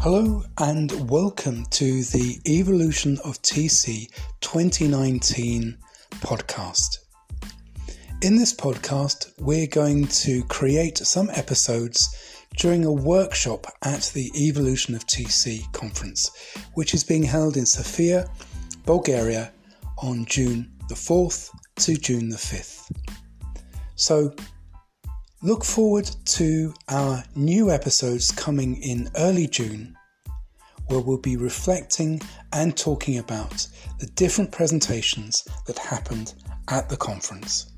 Hello and welcome to the Evolution of TC 2019 podcast. In this podcast, we're going to create some episodes during a workshop at the Evolution of TC conference, which is being held in Sofia, Bulgaria on June the 4th to June the 5th. So, Look forward to our new episodes coming in early June, where we'll be reflecting and talking about the different presentations that happened at the conference.